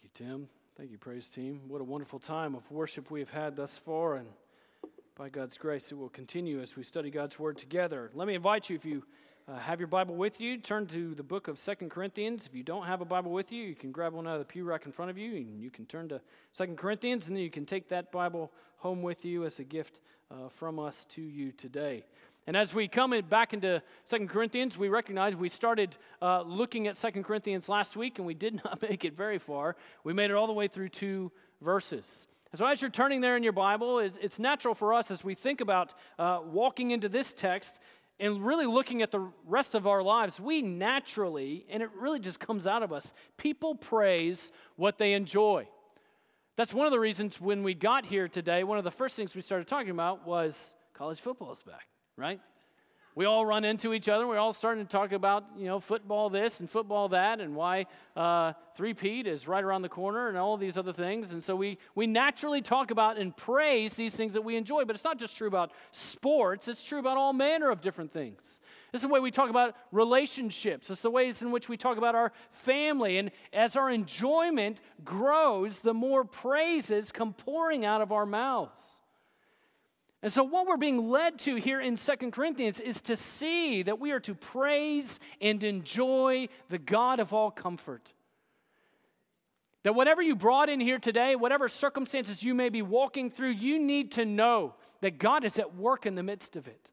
Thank you, Tim. Thank you, praise team. What a wonderful time of worship we have had thus far, and by God's grace, it will continue as we study God's Word together. Let me invite you, if you uh, have your Bible with you, turn to the book of Second Corinthians. If you don't have a Bible with you, you can grab one out of the pew rack in front of you, and you can turn to Second Corinthians, and then you can take that Bible home with you as a gift uh, from us to you today. And as we come in back into Second Corinthians, we recognize we started uh, looking at Second Corinthians last week, and we did not make it very far. We made it all the way through two verses. So, as you're turning there in your Bible, it's natural for us as we think about uh, walking into this text and really looking at the rest of our lives, we naturally, and it really just comes out of us, people praise what they enjoy. That's one of the reasons when we got here today, one of the first things we started talking about was college football is back right? We all run into each other. We're all starting to talk about, you know, football this and football that and why uh, 3-peat is right around the corner and all these other things. And so we, we naturally talk about and praise these things that we enjoy. But it's not just true about sports. It's true about all manner of different things. It's the way we talk about relationships. It's the ways in which we talk about our family. And as our enjoyment grows, the more praises come pouring out of our mouths. And so, what we're being led to here in Second Corinthians is to see that we are to praise and enjoy the God of all comfort. That whatever you brought in here today, whatever circumstances you may be walking through, you need to know that God is at work in the midst of it.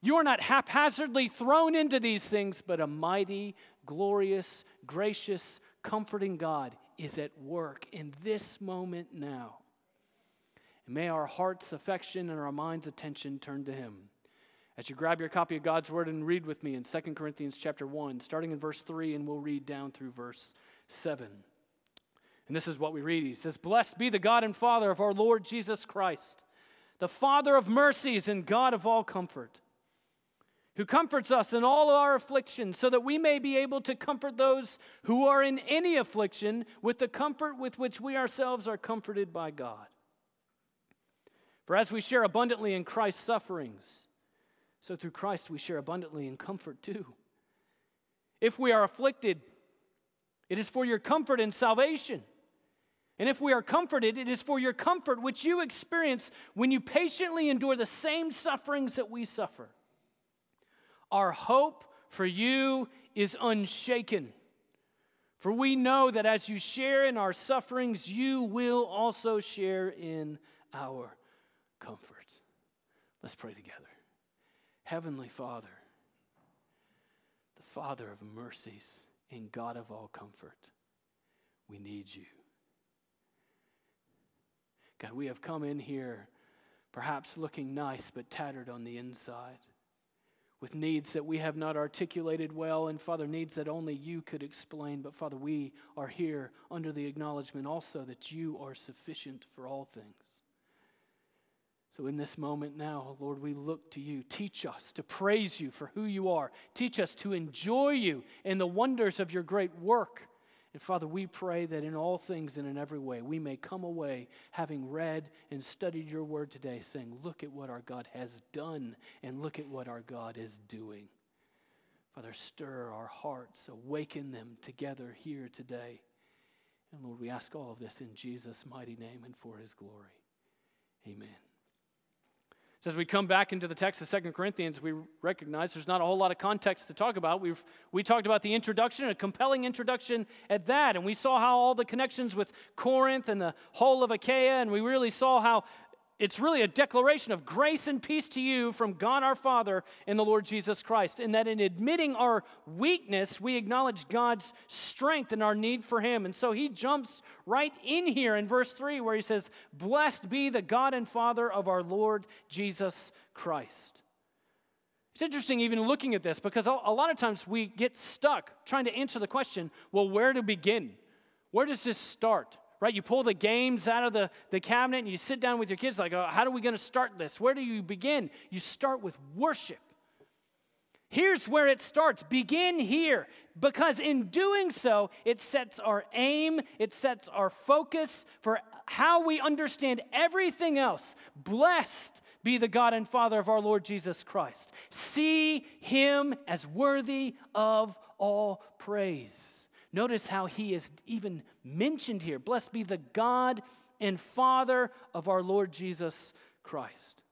You are not haphazardly thrown into these things, but a mighty, glorious, gracious, comforting God is at work in this moment now. And may our heart's affection and our mind's attention turn to him. As you grab your copy of God's word and read with me in 2 Corinthians chapter 1, starting in verse 3, and we'll read down through verse 7. And this is what we read. He says, Blessed be the God and Father of our Lord Jesus Christ, the Father of mercies and God of all comfort, who comforts us in all our afflictions, so that we may be able to comfort those who are in any affliction with the comfort with which we ourselves are comforted by God. For as we share abundantly in Christ's sufferings, so through Christ we share abundantly in comfort too. If we are afflicted, it is for your comfort and salvation. And if we are comforted, it is for your comfort which you experience when you patiently endure the same sufferings that we suffer. Our hope for you is unshaken. For we know that as you share in our sufferings, you will also share in our comfort. Let's pray together. Heavenly Father, the Father of mercies and God of all comfort, we need you. God, we have come in here perhaps looking nice but tattered on the inside, with needs that we have not articulated well, and Father, needs that only you could explain. But Father, we are here under the acknowledgement also that you are sufficient for all things. So, in this moment now, Lord, we look to you. Teach us to praise you for who you are. Teach us to enjoy you in the wonders of your great work. And Father, we pray that in all things and in every way, we may come away having read and studied your word today, saying, Look at what our God has done, and look at what our God is doing. Father, stir our hearts, awaken them together here today. And Lord, we ask all of this in Jesus' mighty name and for his glory. Amen. So as we come back into the text of Second Corinthians, we recognize there's not a whole lot of context to talk about. We've we talked about the introduction, a compelling introduction at that, and we saw how all the connections with Corinth and the whole of Achaia, and we really saw how it's really a declaration of grace and peace to you from God our Father and the Lord Jesus Christ. And that in admitting our weakness, we acknowledge God's strength and our need for Him. And so he jumps right in here in verse 3 where he says, Blessed be the God and Father of our Lord Jesus Christ. It's interesting even looking at this because a lot of times we get stuck trying to answer the question well, where to begin? Where does this start? Right? You pull the games out of the, the cabinet and you sit down with your kids, like, oh, how are we going to start this? Where do you begin? You start with worship. Here's where it starts. Begin here, because in doing so, it sets our aim, it sets our focus for how we understand everything else. Blessed be the God and Father of our Lord Jesus Christ. See him as worthy of all praise Notice how he is even mentioned here. Blessed be the God and Father of our Lord Jesus Christ.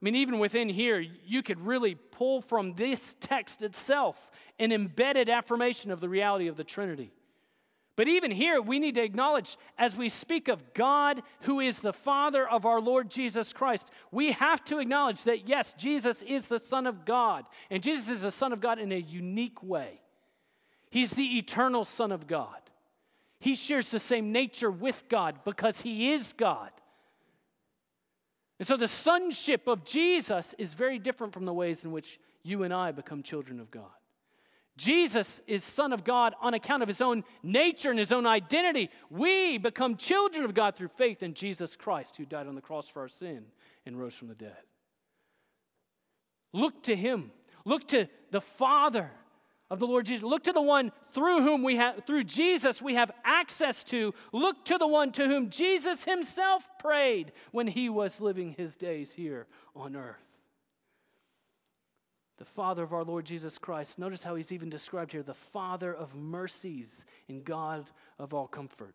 I mean, even within here, you could really pull from this text itself an embedded affirmation of the reality of the Trinity. But even here, we need to acknowledge as we speak of God, who is the Father of our Lord Jesus Christ, we have to acknowledge that yes, Jesus is the Son of God. And Jesus is the Son of God in a unique way. He's the eternal Son of God. He shares the same nature with God because He is God. And so the sonship of Jesus is very different from the ways in which you and I become children of God. Jesus is Son of God on account of his own nature and his own identity. We become children of God through faith in Jesus Christ, who died on the cross for our sin and rose from the dead. Look to him. Look to the Father of the Lord Jesus. Look to the one through whom we have through Jesus we have access to. Look to the one to whom Jesus himself prayed when he was living his days here on earth the Father of our Lord Jesus Christ. Notice how he's even described here the Father of mercies and God of all comfort.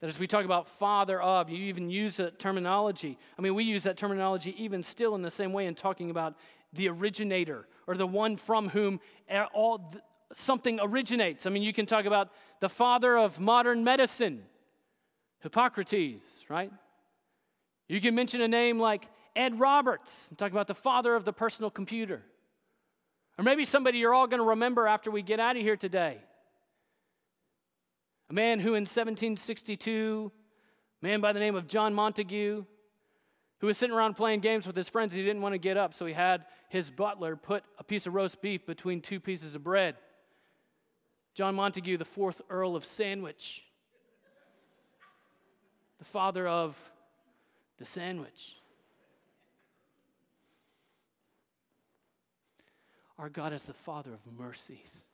That as we talk about Father of, you even use that terminology. I mean, we use that terminology even still in the same way in talking about the originator or the one from whom all something originates. I mean, you can talk about the father of modern medicine, Hippocrates, right? You can mention a name like Ed Roberts, I'm talking about the father of the personal computer. Or maybe somebody you're all going to remember after we get out of here today. A man who in 1762, a man by the name of John Montagu, who was sitting around playing games with his friends. He didn't want to get up, so he had his butler put a piece of roast beef between two pieces of bread. John Montagu, the fourth Earl of Sandwich, the father of the sandwich. Our God is the Father of mercies,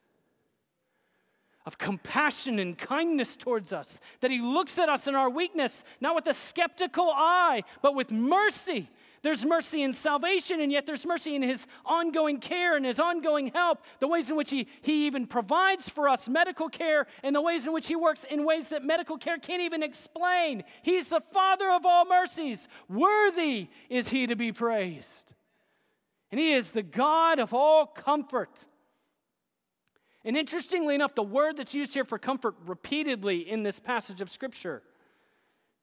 of compassion and kindness towards us, that He looks at us in our weakness, not with a skeptical eye, but with mercy. There's mercy in salvation, and yet there's mercy in His ongoing care and His ongoing help, the ways in which He, he even provides for us medical care, and the ways in which He works in ways that medical care can't even explain. He's the Father of all mercies. Worthy is He to be praised and He is the God of all comfort. And interestingly enough, the word that's used here for comfort repeatedly in this passage of Scripture,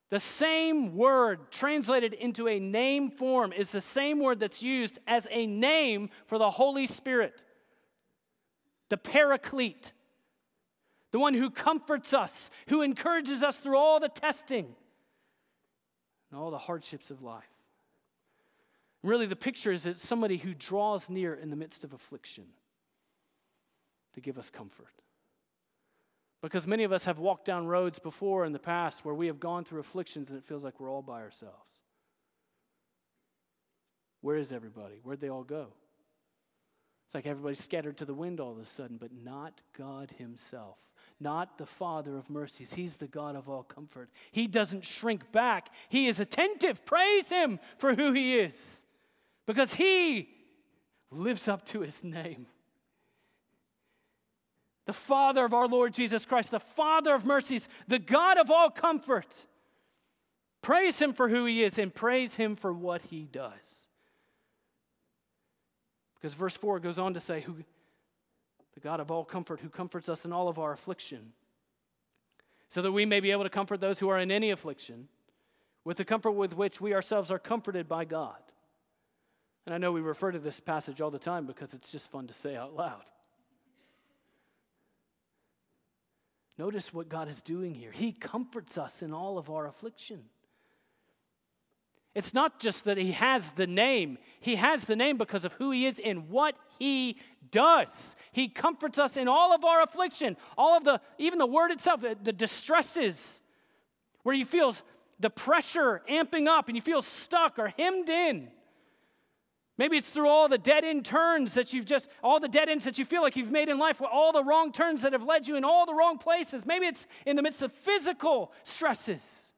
the same word translated into a name form is the same word that's used as a name for the Holy Spirit, the Paraclete, the one who comforts us, who encourages us through all the testing and all the hardships of life. Really, the picture is that somebody who draws near in the midst of affliction to give us comfort. Because many of us have walked down roads before in the past where we have gone through afflictions and it feels like we're all by ourselves. Where is everybody? Where'd they all go? It's like everybody's scattered to the wind all of a sudden, but not God Himself, not the Father of mercies. He's the God of all comfort. He doesn't shrink back, He is attentive. Praise Him for who He is because he lives up to his name. The Father of our Lord Jesus Christ, the Father of mercies, the God of all comfort. Praise him for who he is and praise him for what he does. Because verse 4 goes on to say, who, the God of all comfort, who comforts us in all of our affliction, so that we may be able to comfort those who are in any affliction with the comfort with which we ourselves are comforted by God. And I know we refer to this passage all the time because it's just fun to say out loud. Notice what God is doing here. He comforts us in all of our affliction. It's not just that He has the name, He has the name because of who He is and what He does. He comforts us in all of our affliction, all of the, even the word itself, the distresses, where you feel the pressure amping up and you feel stuck or hemmed in. Maybe it's through all the dead end turns that you've just, all the dead ends that you feel like you've made in life, all the wrong turns that have led you in all the wrong places. Maybe it's in the midst of physical stresses,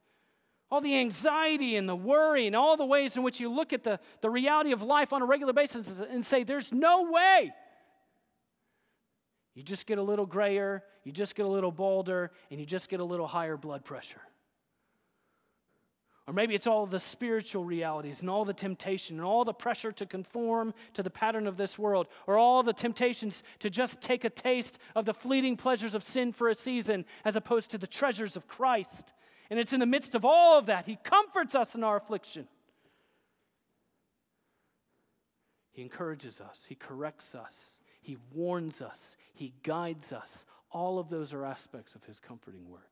all the anxiety and the worry, and all the ways in which you look at the, the reality of life on a regular basis and say, There's no way You just get a little grayer, you just get a little bolder, and you just get a little higher blood pressure. Or maybe it's all the spiritual realities and all the temptation and all the pressure to conform to the pattern of this world, or all the temptations to just take a taste of the fleeting pleasures of sin for a season as opposed to the treasures of Christ. And it's in the midst of all of that, He comforts us in our affliction. He encourages us, He corrects us, He warns us, He guides us. All of those are aspects of His comforting work.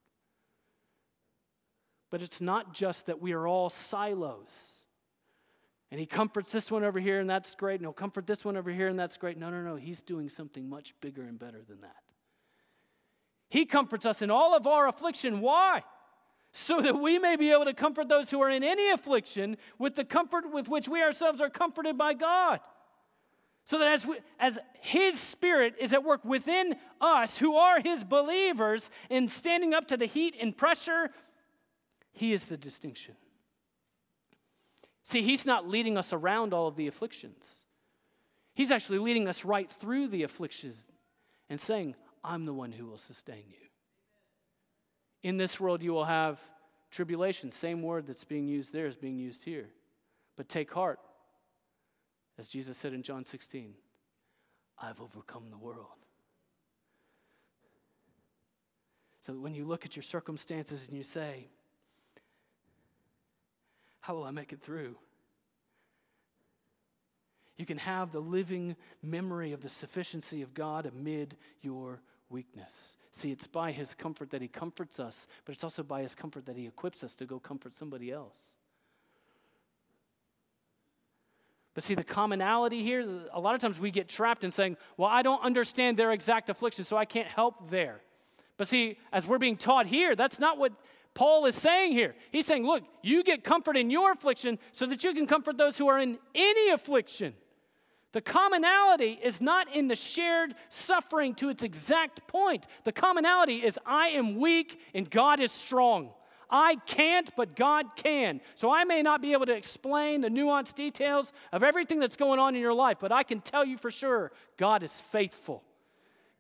But it's not just that we are all silos. And he comforts this one over here, and that's great. And he'll comfort this one over here, and that's great. No, no, no. He's doing something much bigger and better than that. He comforts us in all of our affliction. Why? So that we may be able to comfort those who are in any affliction with the comfort with which we ourselves are comforted by God. So that as, we, as His Spirit is at work within us, who are His believers, in standing up to the heat and pressure he is the distinction. See, He's not leading us around all of the afflictions. He's actually leading us right through the afflictions and saying, I'm the one who will sustain you. In this world, you will have tribulation. Same word that's being used there is being used here. But take heart, as Jesus said in John 16, I've overcome the world. So when you look at your circumstances and you say, how will I make it through? You can have the living memory of the sufficiency of God amid your weakness. See, it's by His comfort that He comforts us, but it's also by His comfort that He equips us to go comfort somebody else. But see, the commonality here, a lot of times we get trapped in saying, Well, I don't understand their exact affliction, so I can't help there. But see, as we're being taught here, that's not what Paul is saying here. He's saying, look, you get comfort in your affliction so that you can comfort those who are in any affliction. The commonality is not in the shared suffering to its exact point. The commonality is I am weak and God is strong. I can't, but God can. So I may not be able to explain the nuanced details of everything that's going on in your life, but I can tell you for sure God is faithful.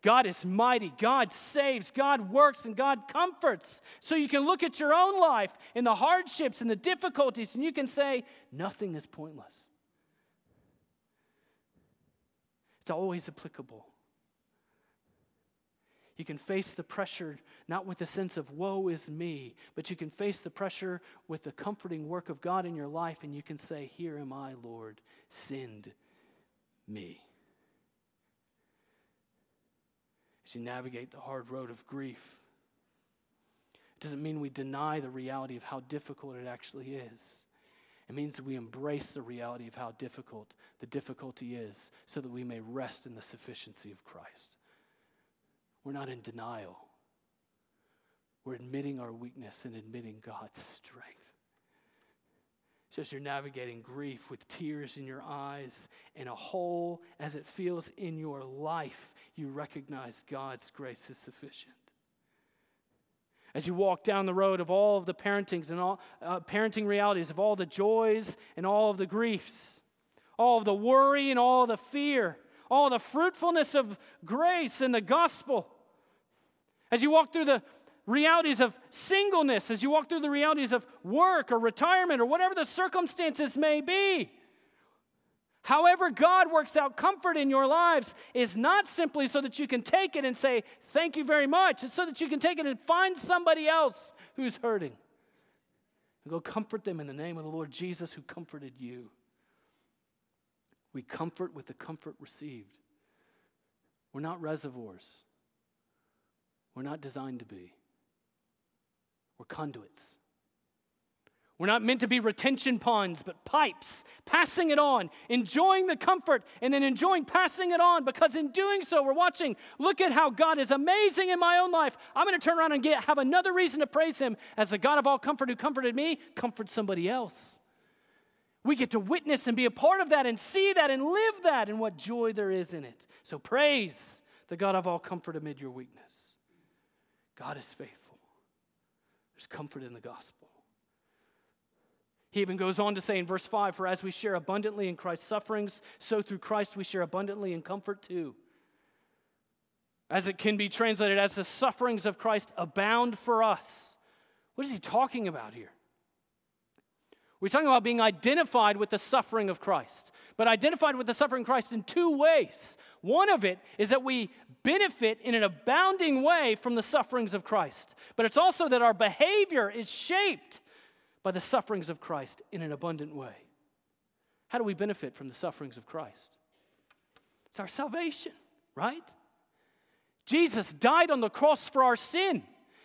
God is mighty. God saves. God works and God comforts. So you can look at your own life and the hardships and the difficulties and you can say, nothing is pointless. It's always applicable. You can face the pressure not with a sense of woe is me, but you can face the pressure with the comforting work of God in your life and you can say, Here am I, Lord, send me. As you navigate the hard road of grief. It doesn't mean we deny the reality of how difficult it actually is. It means we embrace the reality of how difficult the difficulty is so that we may rest in the sufficiency of Christ. We're not in denial. We're admitting our weakness and admitting God's strength. So as you're navigating grief with tears in your eyes and a hole as it feels in your life, you recognize God's grace is sufficient. As you walk down the road of all of the parentings and all uh, parenting realities of all the joys and all of the griefs, all of the worry and all of the fear, all the fruitfulness of grace and the gospel. As you walk through the realities of singleness, as you walk through the realities of work or retirement or whatever the circumstances may be. However, God works out comfort in your lives is not simply so that you can take it and say, Thank you very much. It's so that you can take it and find somebody else who's hurting. And go comfort them in the name of the Lord Jesus who comforted you. We comfort with the comfort received. We're not reservoirs, we're not designed to be. We're conduits. We're not meant to be retention ponds, but pipes, passing it on, enjoying the comfort, and then enjoying passing it on because in doing so, we're watching, look at how God is amazing in my own life. I'm going to turn around and get, have another reason to praise Him as the God of all comfort who comforted me, comfort somebody else. We get to witness and be a part of that and see that and live that and what joy there is in it. So praise the God of all comfort amid your weakness. God is faithful. There's comfort in the gospel. He even goes on to say in verse 5 For as we share abundantly in Christ's sufferings, so through Christ we share abundantly in comfort too. as it can be translated as the sufferings of Christ abound for us. What is he talking about here? We're talking about being identified with the suffering of Christ, but identified with the suffering of Christ in two ways. One of it is that we benefit in an abounding way from the sufferings of Christ, but it's also that our behavior is shaped by the sufferings of Christ in an abundant way. How do we benefit from the sufferings of Christ? It's our salvation, right? Jesus died on the cross for our sin.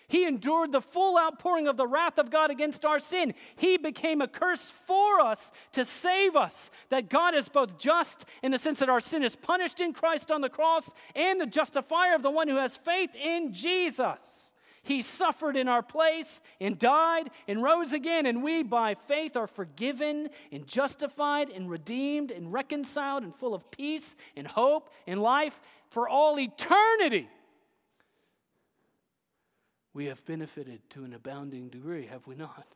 He endured the full outpouring of the wrath of God against our sin. He became a curse for us to save us. That God is both just in the sense that our sin is punished in Christ on the cross and the justifier of the one who has faith in Jesus. He suffered in our place and died and rose again, and we by faith are forgiven and justified and redeemed and reconciled and full of peace and hope and life for all eternity. We have benefited to an abounding degree, have we not?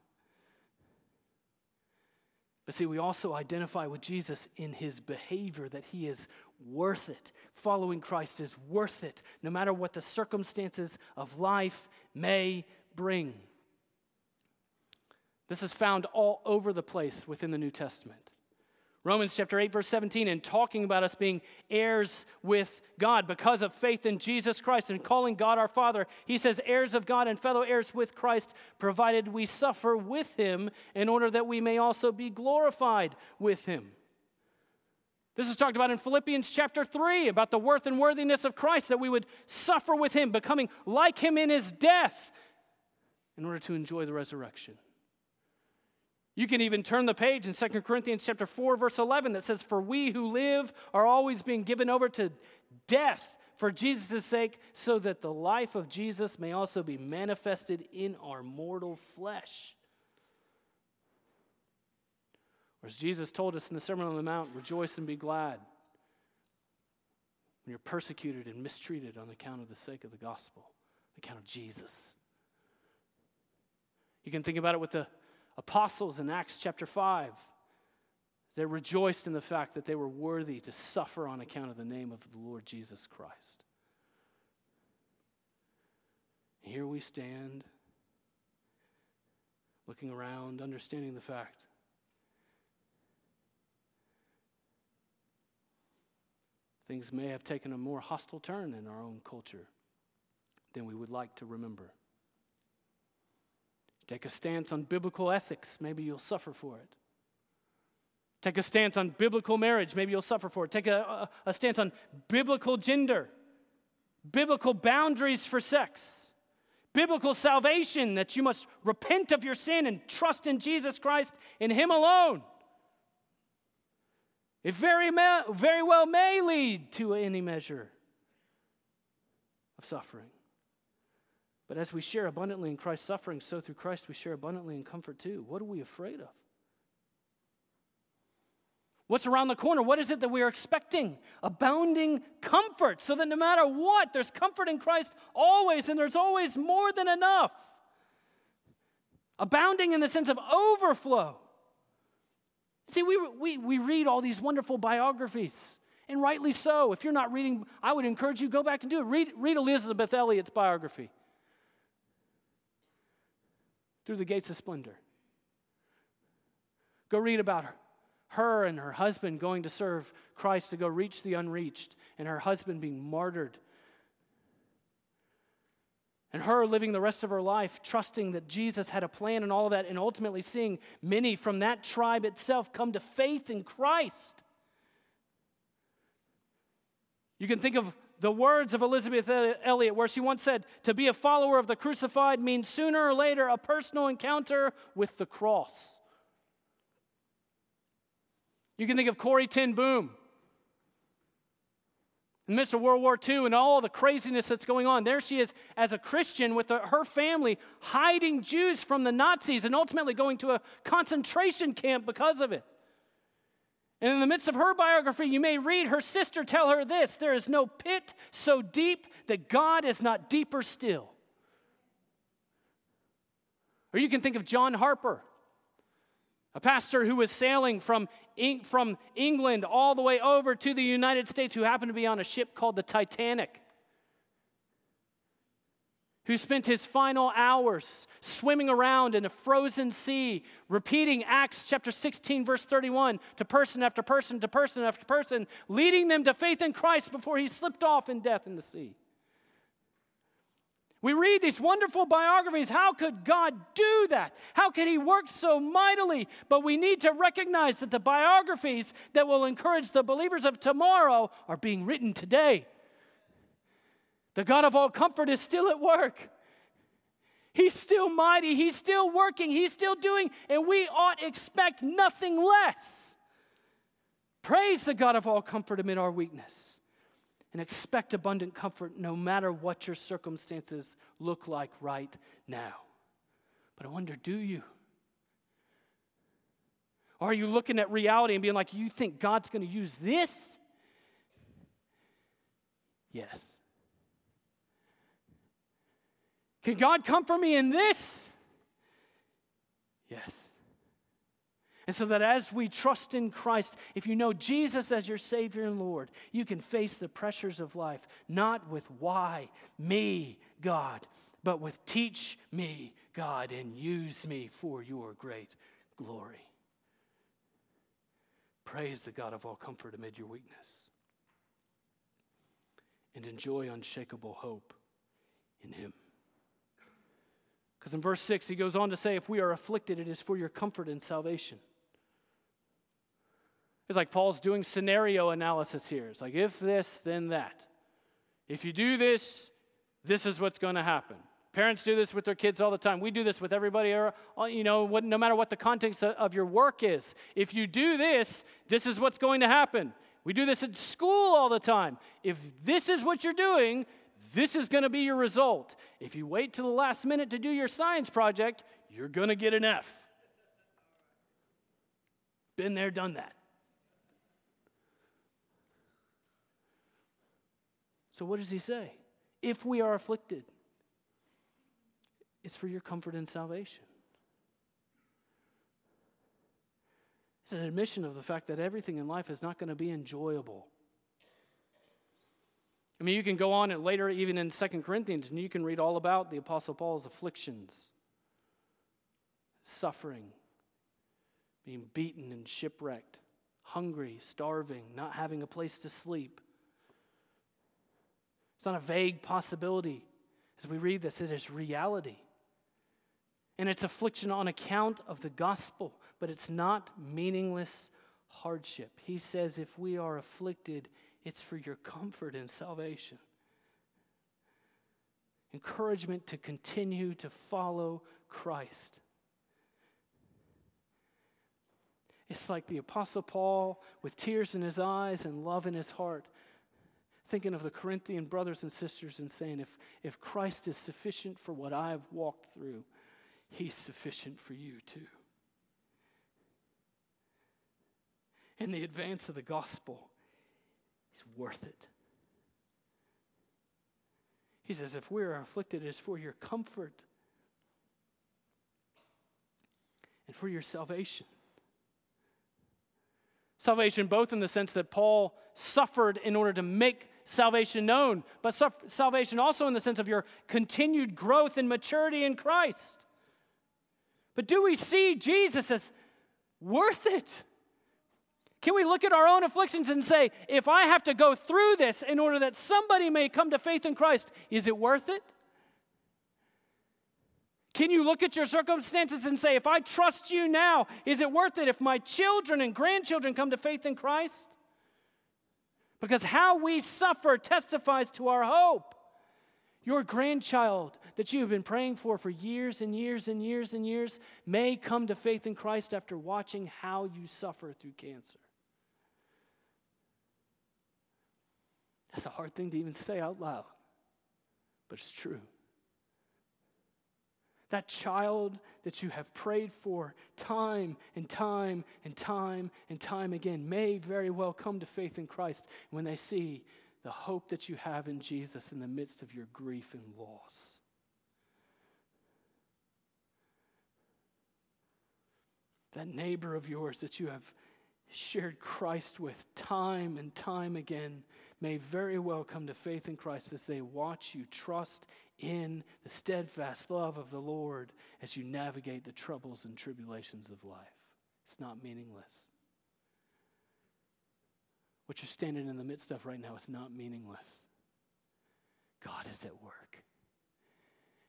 But see, we also identify with Jesus in his behavior that he is worth it. Following Christ is worth it, no matter what the circumstances of life may bring. This is found all over the place within the New Testament. Romans chapter 8, verse 17, and talking about us being heirs with God because of faith in Jesus Christ and calling God our Father, he says, heirs of God and fellow heirs with Christ, provided we suffer with him in order that we may also be glorified with him. This is talked about in Philippians chapter 3 about the worth and worthiness of Christ, that we would suffer with him, becoming like him in his death in order to enjoy the resurrection. You can even turn the page in 2 Corinthians chapter 4 verse 11 that says for we who live are always being given over to death for Jesus' sake so that the life of Jesus may also be manifested in our mortal flesh. Or as Jesus told us in the Sermon on the Mount, rejoice and be glad when you're persecuted and mistreated on account of the sake of the gospel, on account of Jesus. You can think about it with the apostles in Acts chapter 5. They rejoiced in the fact that they were worthy to suffer on account of the name of the Lord Jesus Christ. Here we stand, looking around, understanding the fact things may have taken a more hostile turn in our own culture than we would like to remember. Take a stance on biblical ethics, maybe you'll suffer for it. Take a stance on biblical marriage, maybe you'll suffer for it. Take a, a, a stance on biblical gender, biblical boundaries for sex, biblical salvation that you must repent of your sin and trust in Jesus Christ in Him alone. It very, very well may lead to any measure of suffering. But as we share abundantly in Christ's suffering, so through Christ we share abundantly in comfort too. What are we afraid of? What's around the corner? What is it that we are expecting? Abounding comfort, so that no matter what, there's comfort in Christ always, and there's always more than enough. Abounding in the sense of overflow. See, we, we, we read all these wonderful biographies, and rightly so. If you're not reading, I would encourage you go back and do it. Read, read Elisabeth Elliot's biography. Through the Gates of Splendor. Go read about her. Her and her husband going to serve Christ to go reach the unreached, and her husband being martyred and her living the rest of her life trusting that Jesus had a plan and all of that, and ultimately seeing many from that tribe itself come to faith in Christ. You can think of the words of Elisabeth Elliot, where she once said, To be a follower of the crucified means sooner or later a personal encounter with the cross. You can think of Corrie ten Boom, in the midst of World War II and all the craziness that's going on, there she is as a Christian with her family hiding Jews from the Nazis and ultimately going to a concentration camp because of it. And in the midst of her biography, you may read her sister tell her this there is no pit so deep that God is not deeper still. Or you can think of John Harper, a pastor who was sailing from from England all the way over to the United States who happened to be on a ship called the Titanic. who spent his final hours swimming around in a frozen sea, repeating Acts chapter 16, verse 31 to person after person to person after person, leading them to faith in Christ before he slipped off in death in the sea. We read these wonderful biographies. How could God do that? How could He work so mightily? But we need to recognize that the biographies that will encourage the believers of tomorrow are being written today. The God of all comfort is still at work. He's still mighty. He's still working. He's still doing, and we ought expect nothing less. Praise the God of all comfort amid our weakness and expect abundant comfort no matter what your circumstances look like right now. But I wonder do you? Or are you looking at reality and being like, you think God's going to use this? Yes. Can God comfort me in this? Yes. And so that as we trust in Christ, if you know Jesus as your Savior and Lord, you can face the pressures of life not with why me, God, but with teach me, God, and use me for your great glory. Praise the God of all comfort amid your weakness. And enjoy unshakable hope in Him. Because in verse 6, he goes on to say, If we are afflicted, it is for your comfort and salvation. It's like Paul's doing scenario analysis here. It's like, if this, then that. If you do this, this is what's going to happen. Parents do this with their kids all the time. We do this with everybody, uh, you know, no matter what the context of your work is. If you do this, this is what's going to happen. We do this at school all the time. If this is what you're doing, this is going to be your result. If you wait till the last minute to do your science project, you're going to get an F. Been there, done that. So, what does he say? If we are afflicted, it's for your comfort and salvation. It's an admission of the fact that everything in life is not going to be enjoyable. I mean, you can go on and later, even in Second Corinthians, and you can read all about the Apostle Paul's afflictions, suffering, being beaten and shipwrecked, hungry, starving, not having a place to sleep. It's not a vague possibility. As we read this, it is reality. And it's affliction on account of the gospel, but it's not meaningless hardship. He says, if we are afflicted, it's for your comfort and salvation. Encouragement to continue to follow Christ. It's like the Apostle Paul with tears in his eyes and love in his heart, thinking of the Corinthian brothers and sisters and saying, if, if Christ is sufficient for what I have walked through, he's sufficient for you too. In the advance of the gospel, He's worth it. He says, if we are afflicted, it is for your comfort and for your salvation. Salvation, both in the sense that Paul suffered in order to make salvation known, but salvation also in the sense of your continued growth and maturity in Christ. But do we see Jesus as worth it? Can we look at our own afflictions and say, if I have to go through this in order that somebody may come to faith in Christ, is it worth it? Can you look at your circumstances and say, if I trust you now, is it worth it if my children and grandchildren come to faith in Christ? Because how we suffer testifies to our hope. Your grandchild that you have been praying for for years and years and years and years may come to faith in Christ after watching how you suffer through cancer. That's a hard thing to even say out loud, but it's true. That child that you have prayed for time and time and time and time again may very well come to faith in Christ when they see the hope that you have in Jesus in the midst of your grief and loss. That neighbor of yours that you have shared Christ with time and time again may very well come to faith in Christ as they watch you trust in the steadfast love of the Lord as you navigate the troubles and tribulations of life. It's not meaningless. What you're standing in the midst of right now is not meaningless. God is at work.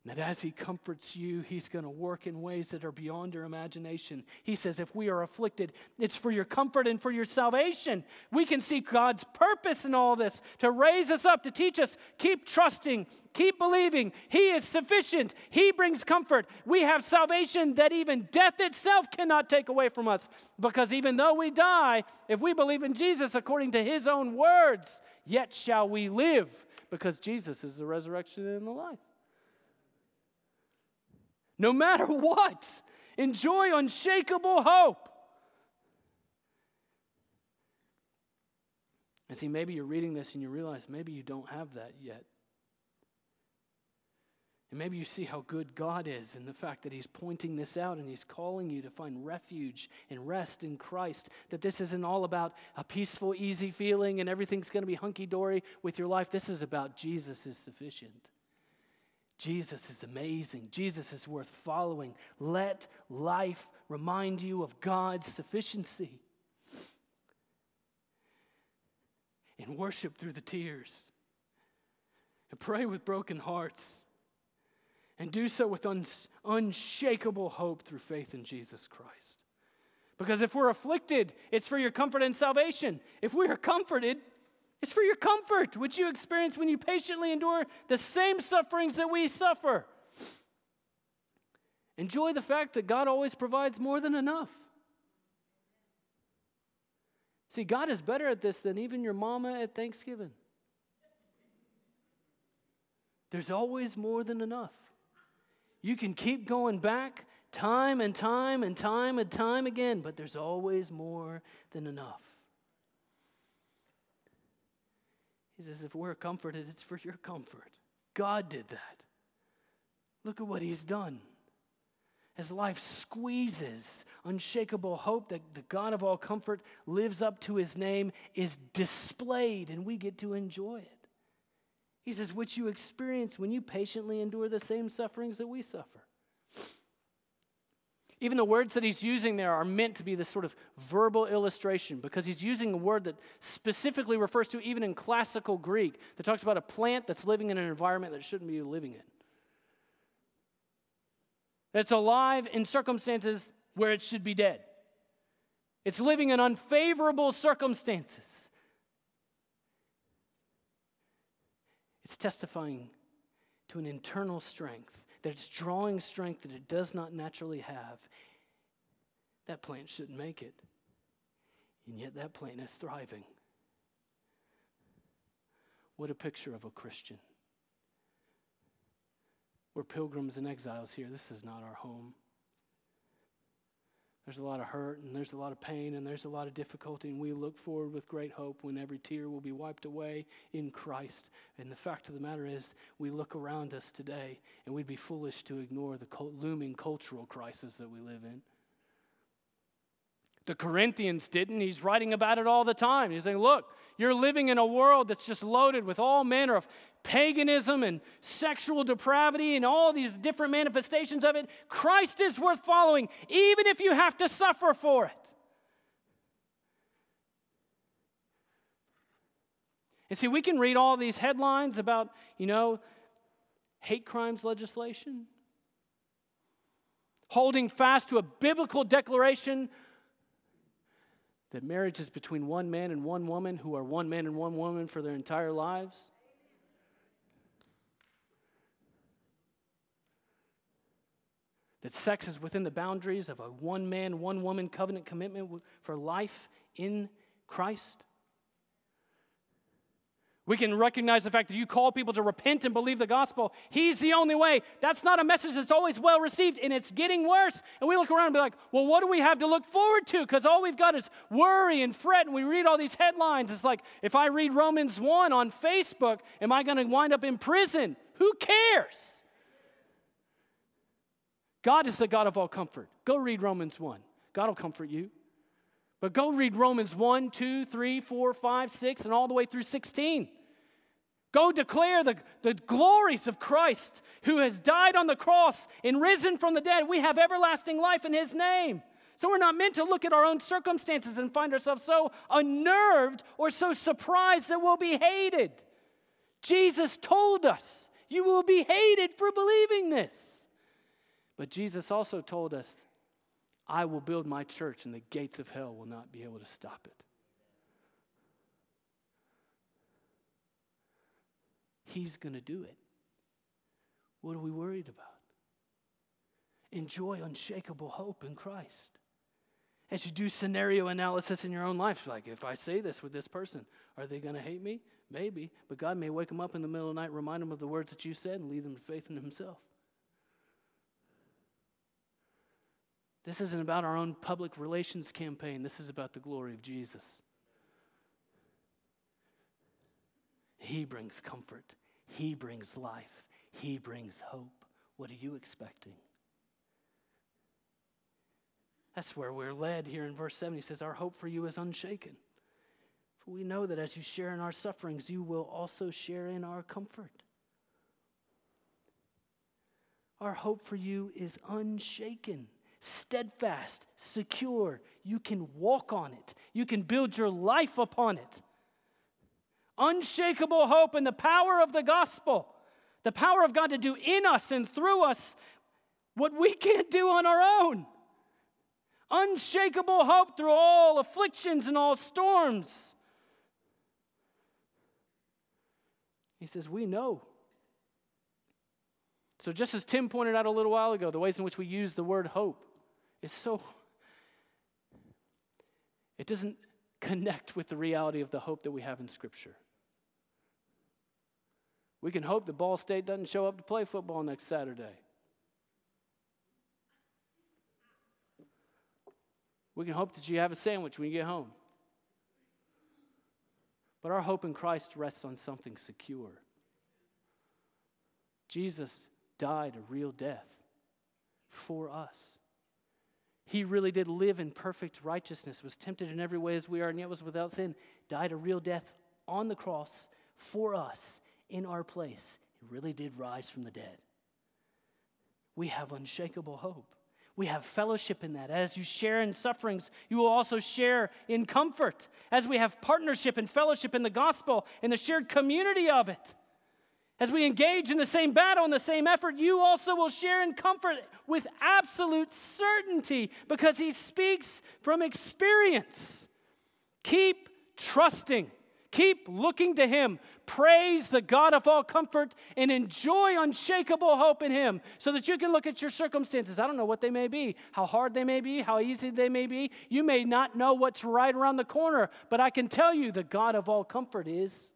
And that as He comforts you, He's going to work in ways that are beyond your imagination. He says, if we are afflicted, it's for your comfort and for your salvation. We can see God's purpose in all this to raise us up, to teach us keep trusting, keep believing. He is sufficient, He brings comfort. We have salvation that even death itself cannot take away from us. Because even though we die, if we believe in Jesus according to His own words, yet shall we live, because Jesus is the resurrection and the life no matter what. Enjoy unshakable hope. And see, maybe you're reading this and you realize maybe you don't have that yet. And maybe you see how good God is and the fact that He's pointing this out and He's calling you to find refuge and rest in Christ. That this isn't all about a peaceful, easy feeling and everything's going to be hunky dory with your life. This is about Jesus is sufficient. Jesus is amazing. Jesus is worth following. Let life remind you of God's sufficiency. And worship through the tears. And pray with broken hearts. And do so with uns- unshakable hope through faith in Jesus Christ. Because if we're afflicted, it's for your comfort and salvation. If we are comforted, it's for your comfort, which you experience when you patiently endure the same sufferings that we suffer. Enjoy the fact that God always provides more than enough. See, God is better at this than even your mama at Thanksgiving. There's always more than enough. You can keep going back time and time and time and time again, but there's always more than enough. He says, if we're comforted, it's for your comfort. God did that. Look at what he's done. As life squeezes, unshakable hope that the God of all comfort lives up to his name is displayed, and we get to enjoy it. He says, which you experience when you patiently endure the same sufferings that we suffer. Even the words that he's using there are meant to be this sort of verbal illustration because he's using a word that specifically refers to, even in classical Greek, that talks about a plant that's living in an environment that shouldn't be living in. That's alive in circumstances where it should be dead. It's living in unfavorable circumstances. It's testifying to an internal strength that it's drawing strength that it does not naturally have, that plant shouldn't make it. And yet that plant is thriving. What a picture of a Christian. We're pilgrims and exiles here. This is not our home. There's a lot of hurt and there's a lot of pain and there's a lot of difficulty, and we look forward with great hope when every tear will be wiped away in Christ. And the fact of the matter is, we look around us today and we'd be foolish to ignore the looming cultural crisis that we live in. The Corinthians didn't. He's writing about it all the time. He's saying, Look, you're living in a world that's just loaded with all manner of paganism and sexual depravity and all these different manifestations of it. Christ is worth following, even if you have to suffer for it. And see, we can read all these headlines about, you know, hate crimes legislation, holding fast to a biblical declaration that marriage is between one man and one woman who are one man and one woman for their entire lives. That sex is within the boundaries of a one man, one woman covenant commitment for life in Christ. We can recognize the fact that you call people to repent and believe the gospel. He's the only way. That's not a message that's always well received, and it's getting worse. And we look around and be like, well, what do we have to look forward to? Because all we've got is worry and fret, and we read all these headlines. It's like, if I read Romans 1 on Facebook, am I going to wind up in prison? Who cares? God is the God of all comfort. Go read Romans 1. God will comfort you. But go read Romans 1, 2, 3, 4, 5, 6, and all the way through 16. Go declare the, the glories of Christ who has died on the cross and risen from the dead. We have everlasting life in his name. So we're not meant to look at our own circumstances and find ourselves so unnerved or so surprised that we'll be hated. Jesus told us, You will be hated for believing this. But Jesus also told us, I will build my church and the gates of hell will not be able to stop it. He's going to do it. What are we worried about? Enjoy unshakable hope in Christ. As you do scenario analysis in your own life, like if I say this with this person, are they going to hate me? Maybe, but God may wake them up in the middle of the night, remind them of the words that you said, and lead them to faith in Himself. This isn't about our own public relations campaign. This is about the glory of Jesus. He brings comfort, He brings life, He brings hope. What are you expecting? That's where we're led here in verse 7. He says, Our hope for you is unshaken. For we know that as you share in our sufferings, you will also share in our comfort. Our hope for you is unshaken, steadfast, secure. You can walk on it, you can build your life upon it. Unshakable hope in the power of the gospel, the power of God to do in us and through us what we can't do on our own unshakable hope through all afflictions and all storms. He says, We know. So, just as Tim pointed out a little while ago, the ways in which we use the word hope is so, it doesn't connect with the reality of the hope that we have in Scripture. We can hope that Ball State doesn't show up to play football next Saturday. We can hope that you have a sandwich when you get home. But our hope in Christ rests on something secure. Jesus died a real death for us. He really did live in perfect righteousness, was tempted in every way as we are, and yet was without sin. Died a real death on the cross for us in our place. He really did rise from the dead. We have unshakable hope. We have fellowship in that. As you share in sufferings, you will also share in comfort. As we have partnership and fellowship in the gospel and the shared community of it. As we engage in the same battle and the same effort, you also will share in comfort with absolute certainty because he speaks from experience. Keep trusting. Keep looking to Him. Praise the God of all comfort and enjoy unshakable hope in Him so that you can look at your circumstances. I don't know what they may be, how hard they may be, how easy they may be. You may not know what's right around the corner, but I can tell you the God of all comfort is.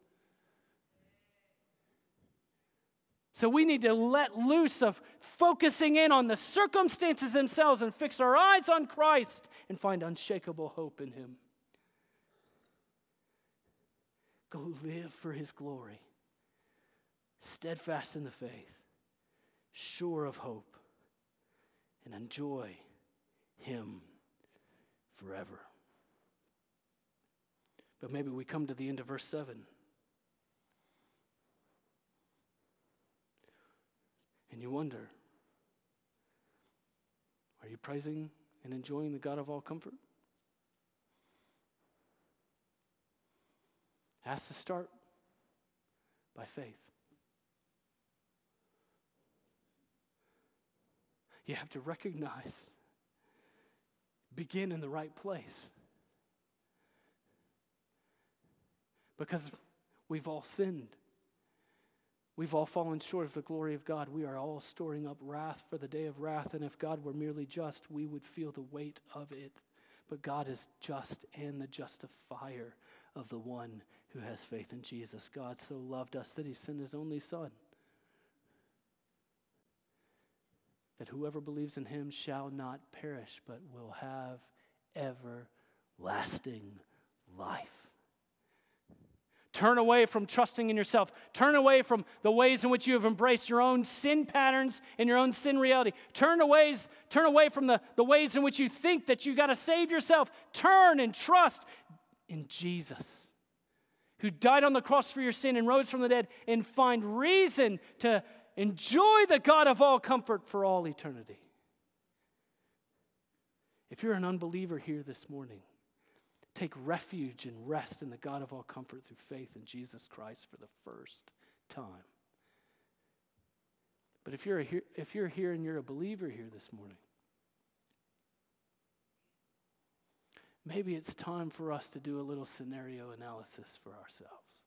So we need to let loose of focusing in on the circumstances themselves and fix our eyes on Christ and find unshakable hope in Him. Go live for his glory, steadfast in the faith, sure of hope, and enjoy him forever. But maybe we come to the end of verse 7. And you wonder are you praising and enjoying the God of all comfort? Has to start by faith. You have to recognize, begin in the right place. Because we've all sinned. We've all fallen short of the glory of God. We are all storing up wrath for the day of wrath. And if God were merely just, we would feel the weight of it. But God is just and the justifier of the one who has faith in Jesus. God so loved us that he sent his only Son, that whoever believes in him shall not perish, but will have everlasting life. Turn away from trusting in yourself. Turn away from the ways in which you have embraced your own sin patterns and your own sin reality. Turn away, turn away from the, the ways in which you think that you got to save yourself. Turn and trust in Jesus, who died on the cross for your sin and rose from the dead, and find reason to enjoy the God of all comfort for all eternity. If you're an unbeliever here this morning, take refuge and rest in the God of all comfort through faith in Jesus Christ for the first time. But if you're, here, if you're here and you're a believer here this morning, maybe it's time for us to do a little scenario analysis for ourselves.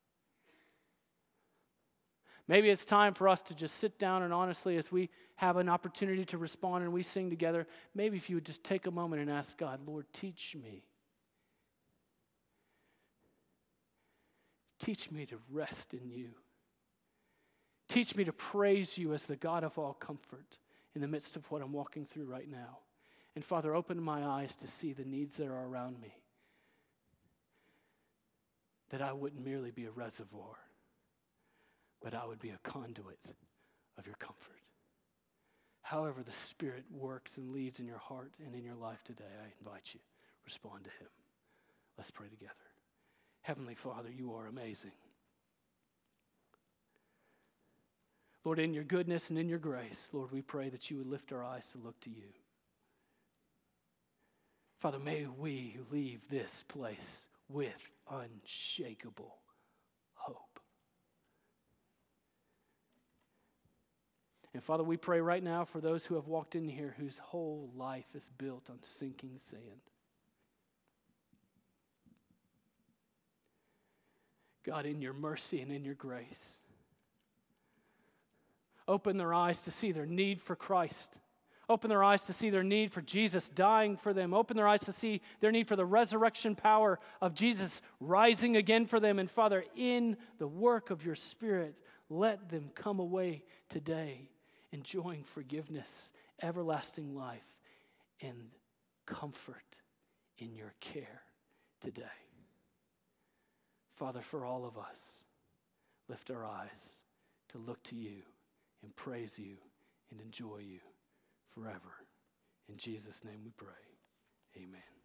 Maybe it's time for us to just sit down and honestly, as we have an opportunity to respond and we sing together, maybe if you would just take a moment and ask God, Lord, teach me Teach me to rest in you. Teach me to praise you as the God of all comfort in the midst of what I'm walking through right now. And Father, open my eyes to see the needs that are around me. That I wouldn't merely be a reservoir, but I would be a conduit of your comfort. However, the Spirit works and leads in your heart and in your life today, I invite you, respond to Him. Let's pray together. Heavenly Father, you are amazing. Lord, in your goodness and in your grace, Lord, we pray that you would lift our eyes to look to you. Father, may we leave this place with unshakable hope. And Father, we pray right now for those who have walked in here whose whole life is built on sinking sand. God, in your mercy and in your grace. Open their eyes to see their need for Christ. Open their eyes to see their need for Jesus dying for them. Open their eyes to see their need for the resurrection power of Jesus rising again for them. And Father, in the work of your Spirit, let them come away today enjoying forgiveness, everlasting life, and comfort in your care today. Father, for all of us, lift our eyes to look to you and praise you and enjoy you forever. In Jesus' name we pray. Amen.